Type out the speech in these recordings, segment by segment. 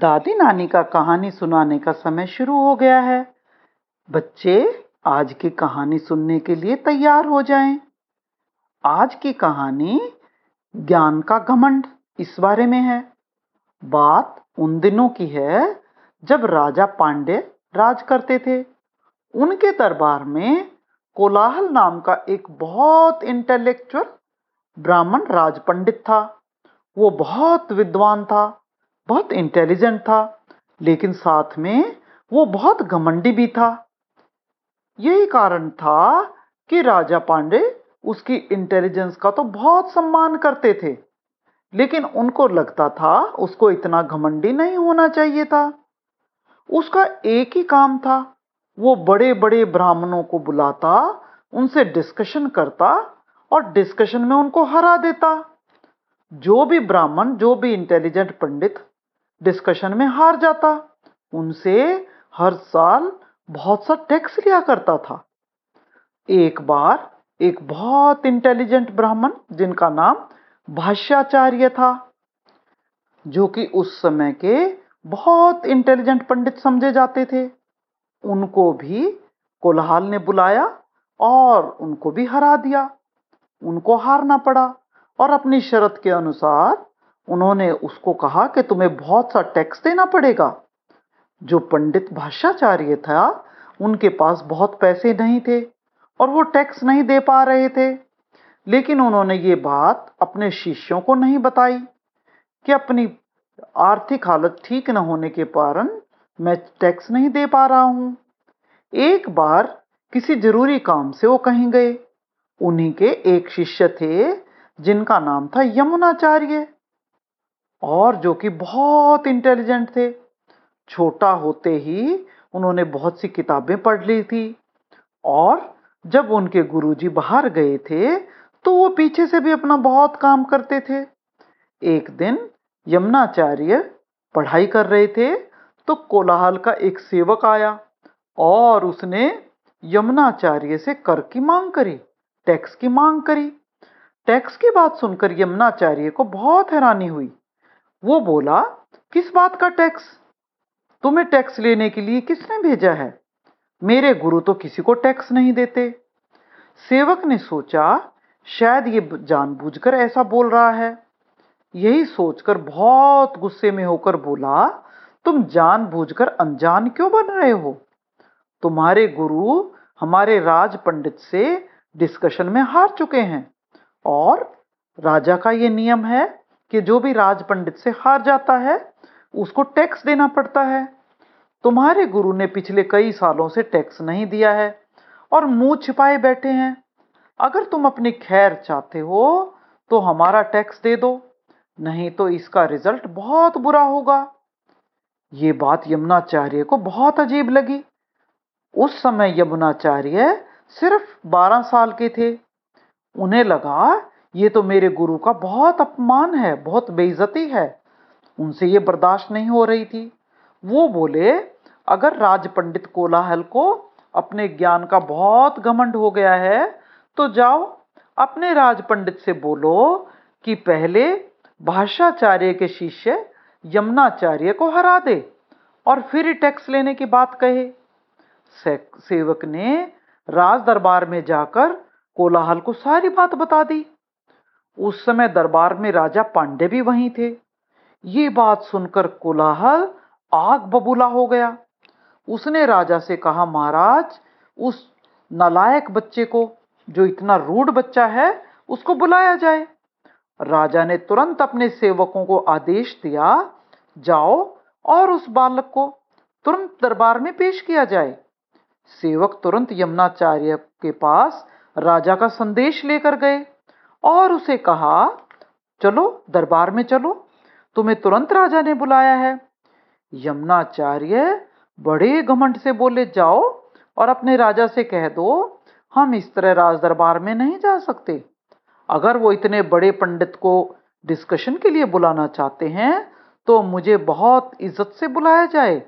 दादी नानी का कहानी सुनाने का समय शुरू हो गया है। बच्चे आज की कहानी सुनने के लिए तैयार हो जाएँ। आज की कहानी ज्ञान का घमंड इस बारे में है। बात उन दिनों की है जब राजा पांडे राज करते थे। उनके दरबार में कोलाहल नाम का एक बहुत इंटेलेक्चुअल ब्राह्मण राज पंडित था। वो बहुत विद्वान था। बहुत इंटेलिजेंट था, लेकिन साथ में वो बहुत घमंडी भी था। यही कारण था कि राजा पांडे उसकी इंटेलिजेंस का तो बहुत सम्मान करते थे, लेकिन उनको लगता था उसको इतना घमंडी नहीं होना चाहिए था। उसका एक ही काम था, वो बड़े बड़े ब्राह्मणों को बुलाता, उनसे डिस्कशन करता और डिस्कशन में उनको हरा देता। जो भी ब्राह्मण, जो भी इंटेलिजेंट पंडित डिस्कशन में हार जाता। उनसे हर साल बहुत सा टैक्स लिया करता था। एक बार एक बहुत इंटेलिजेंट ब्राह्मण, जिनका नाम भाष्याचार्य था, जो कि उस समय के बहुत इंटेलिजेंट पंडित समझे जाते थे। उनको भी कोलाहल ने बुलाया और उनको भी हरा दिया। उनको हारना पड़ा और अपनी शर्त के अनुसार उन्होंने उसको कहा कि तुम्हें बहुत सा टैक्स देना पड़ेगा। जो पंडित भाषाचार्य था, उनके पास बहुत पैसे नहीं थे और वो टैक्स नहीं दे पा रहे थे। लेकिन उन्होंने ये बात अपने शिष्यों को नहीं बताई कि अपनी आर्थिक हालत ठीक न होने के कारण मैं टैक्स नहीं दे पा रहा हूँ। एक बार किसी ज़रूरी काम से वो कहीं गए। उन्हीं के एक शिष्य थे, जिनका नाम था यमुनाचार्य। और जो कि बहुत इंटेलिजेंट थे। छोटा होते ही उन्होंने बहुत सी किताबें पढ़ ली थी और जब उनके गुरुजी बाहर गए थे तो वो पीछे से भी अपना बहुत काम करते थे। एक दिन यमुनाचार्य पढ़ाई कर रहे थे तो कोलाहल का एक सेवक आया और उसने यमुनाचार्य से कर की मांग करी, टैक्स की मांग करी। टैक्स की बात सुनकर यमुनाचार्य को बहुत हैरानी हुई। वो बोला, किस बात का टैक्स? तुम्हें टैक्स लेने के लिए किसने भेजा है? मेरे गुरु तो किसी को टैक्स नहीं देते। सेवक ने सोचा, शायद ये जानबूझकर ऐसा बोल रहा है। यही सोचकर बहुत गुस्से में होकर बोला, तुम जानबूझकर अनजान क्यों बन रहे हो? तुम्हारे गुरु हमारे राज पंडित से डिस्कशन में हार चुके हैं और राजा का ये नियम है कि जो भी राज पंडित से हार जाता है, उसको टैक्स देना पड़ता है। तुम्हारे गुरु ने पिछले कई सालों से टैक्स नहीं दिया है और मुँह छिपाए बैठे हैं। अगर तुम अपनी खैर चाहते हो तो हमारा टैक्स दे दो, नहीं तो इसका रिज़ल्ट बहुत बुरा होगा। ये बात यमुनाचार्य को बहुत अजीब लगी। उस समय यमुनाचार्य सिर्फ़ 12 साल के थे। उन्हें लगा ये तो मेरे गुरु का बहुत अपमान है, बहुत बेइज्जती है। उनसे ये बर्दाश्त नहीं हो रही थी। वो बोले, अगर राज पंडित कोलाहल को अपने ज्ञान का बहुत घमंड हो गया है तो जाओ, अपने राज पंडित से बोलो कि पहले भाषाचार्य के शिष्य यमुनाचार्य को हरा दे और फिर टैक्स लेने की बात कहे। सेवक ने राज दरबार में जाकर कोलाहल को सारी बात बता दी। उस समय दरबार में राजा पांडे भी वहीं थे। ये बात सुनकर कोलाहल आग बबूला हो गया। उसने राजा से कहा, महाराज, उस नलायक बच्चे को, जो इतना रूढ़ बच्चा है, उसको बुलाया जाए। राजा ने तुरंत अपने सेवकों को आदेश दिया, जाओ और उस बालक को तुरंत दरबार में पेश किया जाए। सेवक तुरंत यमुनाचार्य के पास राजा का संदेश लेकर गए। और उसे कहा, चलो, दरबार में चलो। तुम्हें तुरंत राजा ने बुलाया है। यमुनाचार्य बड़े घमंड से बोले, जाओ और अपने राजा से कह दो, हम इस तरह राज दरबार में नहीं जा सकते। अगर वो इतने बड़े पंडित को डिस्कशन के लिए बुलाना चाहते हैं तो मुझे बहुत इज़्ज़त से बुलाया जाए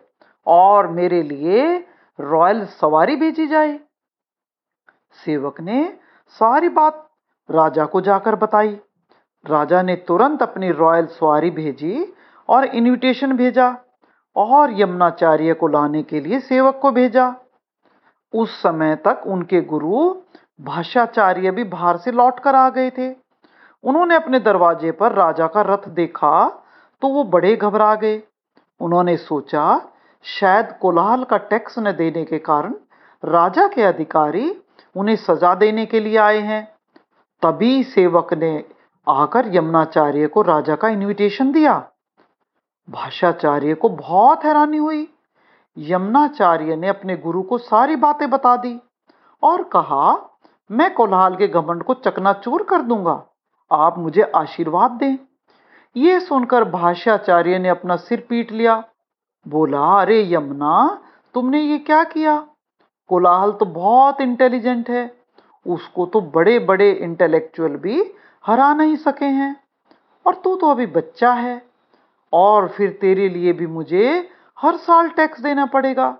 और मेरे लिए रॉयल सवारी भेजी जाए। सेवक ने सारी बात राजा को जाकर बताई। राजा ने तुरंत अपनी रॉयल सवारी भेजी और इनविटेशन भेजा और यमुनाचार्य को लाने के लिए सेवक को भेजा। उस समय तक उनके गुरु भाषाचार्य भी बाहर से लौट कर आ गए थे। उन्होंने अपने दरवाजे पर राजा का रथ देखा तो वो बड़े घबरा गए। उन्होंने सोचा, शायद कोलाहल का टैक्स न देने के कारण राजा के अधिकारी उन्हें सजा देने के लिए आए हैं। तभी सेवक ने आकर यमुनाचार्य को राजा का इनविटेशन दिया। भाषाचार्य को बहुत हैरानी हुई। यमुनाचार्य ने अपने गुरु को सारी बातें बता दी और कहा, मैं कोलाहल के घमंड को चकनाचूर कर दूँगा। आप मुझे आशीर्वाद दें। ये सुनकर भाष्याचार्य ने अपना सिर पीट लिया। बोला, अरे यमुना, तुमने ये क्या किया? कोलाहल तो बहुत इंटेलिजेंट है। उसको तो बड़े बड़े इंटेलेक्चुअल भी हरा नहीं सके हैं। और तू तो अभी बच्चा है, और फिर तेरे लिए भी मुझे हर साल टैक्स देना पड़ेगा।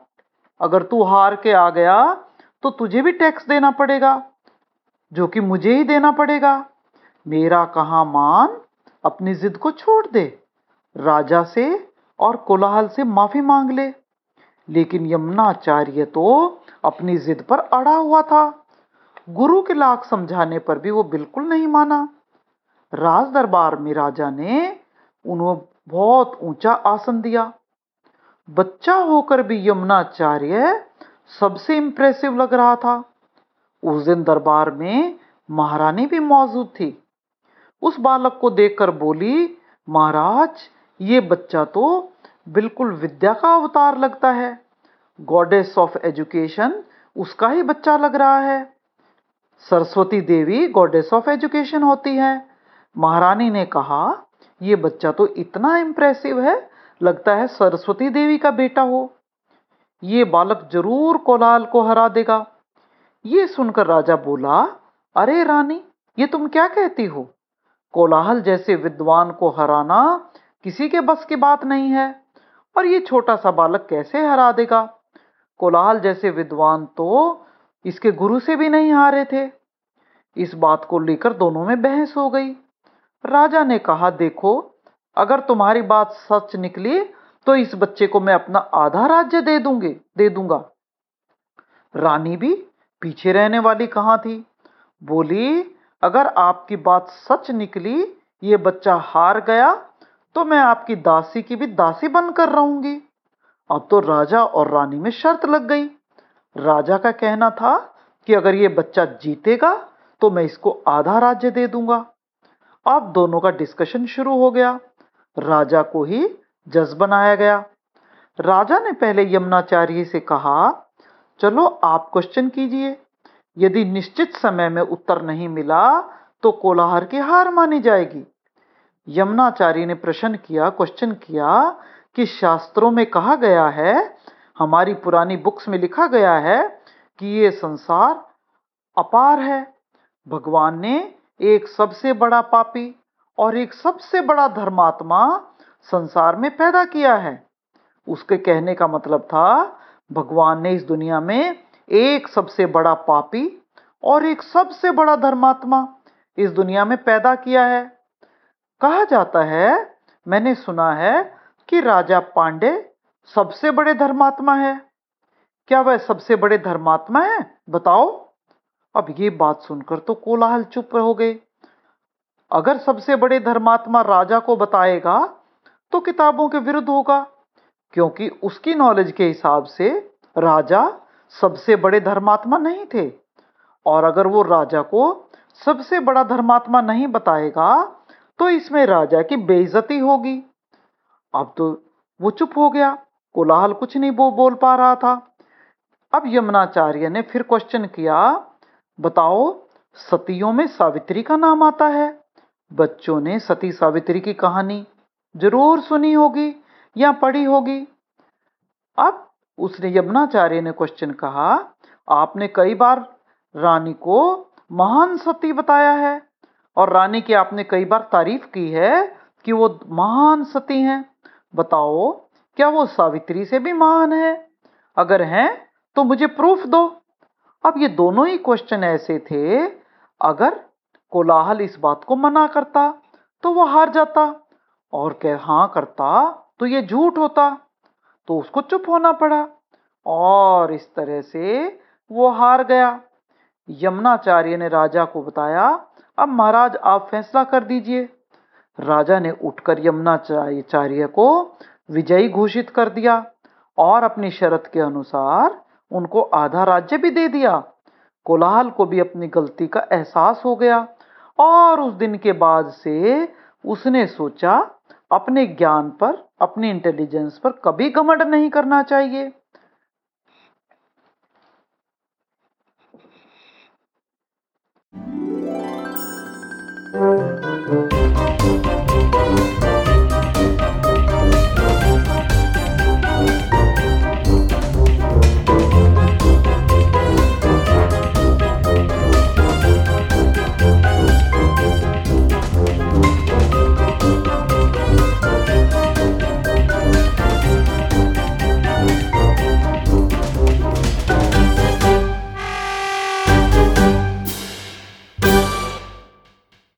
अगर तू हार के आ गया तो तुझे भी टैक्स देना पड़ेगा, जो कि मुझे ही देना पड़ेगा। मेरा कहा मान? अपनी जिद को छोड़ दे। राजा से और कोलाहल से माफ़ी मांग ले। लेकिन यमुनाचार्य तो अपनी जिद पर अड़ा हुआ था। गुरु के लाख समझाने पर भी वो बिल्कुल नहीं माना। राज दरबार में राजा ने उन्हें बहुत ऊँचा आसन दिया। बच्चा होकर भी यमुनाचार्य सबसे इंप्रेसिव लग रहा था। उस दिन दरबार में महारानी भी मौजूद थी। उस बालक को देखकर बोली, महाराज, ये बच्चा तो बिल्कुल विद्या का अवतार लगता है। गॉडेस ऑफ़ एजुकेशन उसका ही बच्चा लग रहा है। सरस्वती देवी गॉडेस ऑफ़ एजुकेशन होती है। महारानी ने कहा, ये बच्चा तो इतना इंप्रेसिव है, लगता है सरस्वती देवी का बेटा हो। ये बालक ज़रूर कोलाल को हरा देगा। ये सुनकर राजा बोला, अरे रानी, ये तुम क्या कहती हो? कोलाहल जैसे विद्वान को हराना किसी के बस की बात नहीं है, और ये छोटा सा बालक कैसे हरा देगा? कोलाहल जैसे विद्वान तो इसके गुरु से भी नहीं हारे थे। इस बात को लेकर दोनों में बहस हो गई। राजा ने कहा, देखो, अगर तुम्हारी बात सच निकली तो इस बच्चे को मैं अपना आधा राज्य दे दूँगे, दे दूँगा। रानी भी पीछे रहने वाली कहाँ थी? बोली, अगर आपकी बात सच निकली, ये बच्चा हार गया तो मैं आपकी दासी की भी दासी बनकर रहूँगी। अब तो राजा और रानी में शर्त लग गई। राजा का कहना था कि अगर ये बच्चा जीतेगा तो मैं इसको आधा राज्य दे दूँगा। अब दोनों का डिस्कशन शुरू हो गया। राजा को ही जज बनाया गया। राजा ने पहले यमुनाचार्य से कहा, चलो आप क्वेश्चन कीजिए। यदि निश्चित समय में उत्तर नहीं मिला तो कोलाहर की हार मानी जाएगी। यमुनाचार्य ने प्रश्न किया क्वेश्चन किया कि शास्त्रों में कहा गया है हमारी पुरानी बुक्स में लिखा गया है कि ये संसार अपार है। भगवान ने एक सबसे बड़ा पापी और एक सबसे बड़ा धर्मात्मा संसार में पैदा किया है। उसके कहने का मतलब था, भगवान ने इस दुनिया में एक सबसे बड़ा पापी और एक सबसे बड़ा धर्मात्मा इस दुनिया में पैदा किया है। कहा जाता है, मैंने सुना है कि राजा पांडे सबसे बड़े धर्मात्मा है। क्या वह सबसे बड़े धर्मात्मा है? बताओ। अब ये बात सुनकर तो कोलाहल चुप हो गए। अगर सबसे बड़े धर्मात्मा राजा को बताएगा तो किताबों के विरुद्ध होगा, क्योंकि उसकी नॉलेज के हिसाब से राजा सबसे बड़े धर्मात्मा नहीं थे। और अगर वो राजा को सबसे बड़ा धर्मात्मा नहीं बताएगा तो इसमें राजा की बेइज्जती होगी। अब तो वो चुप हो गया। कोलाहल कुछ नहीं वो बोल पा रहा था। अब यमुनाचार्य ने फिर क्वेश्चन किया, बताओ, सतियों में सावित्री का नाम आता है? बच्चों ने सती सावित्री की कहानी ज़रूर सुनी होगी या पढ़ी होगी। अब उसने यमुनाचार्य ने क्वेश्चन कहा, आपने कई बार रानी को महान सती बताया है और रानी की आपने कई बार तारीफ़ की है कि वो महान सती हैं। बताओ क्या वो सावित्री से भी महान है? अगर हैं तो मुझे प्रूफ दो। अब ये दोनों ही क्वेश्चन ऐसे थे, अगर कोलाहल इस बात को मना करता तो वो हार जाता, और कह हाँ करता तो ये झूठ होता तो उसको चुप होना पड़ा, और इस तरह से वो हार गया। यमुनाचार्य ने राजा को बताया, अब महाराज, आप फैसला कर दीजिए। राजा ने उठकर यमुनाचार्य को विजयी घोषित कर दिया और अपनी शर्त के अनुसार उनको आधा राज्य भी दे दिया कोलाहल को भी अपनी गलती का एहसास हो गया और उस दिन के बाद से उसने सोचा, अपने ज्ञान पर, अपनी इंटेलिजेंस पर कभी घमंड नहीं करना चाहिए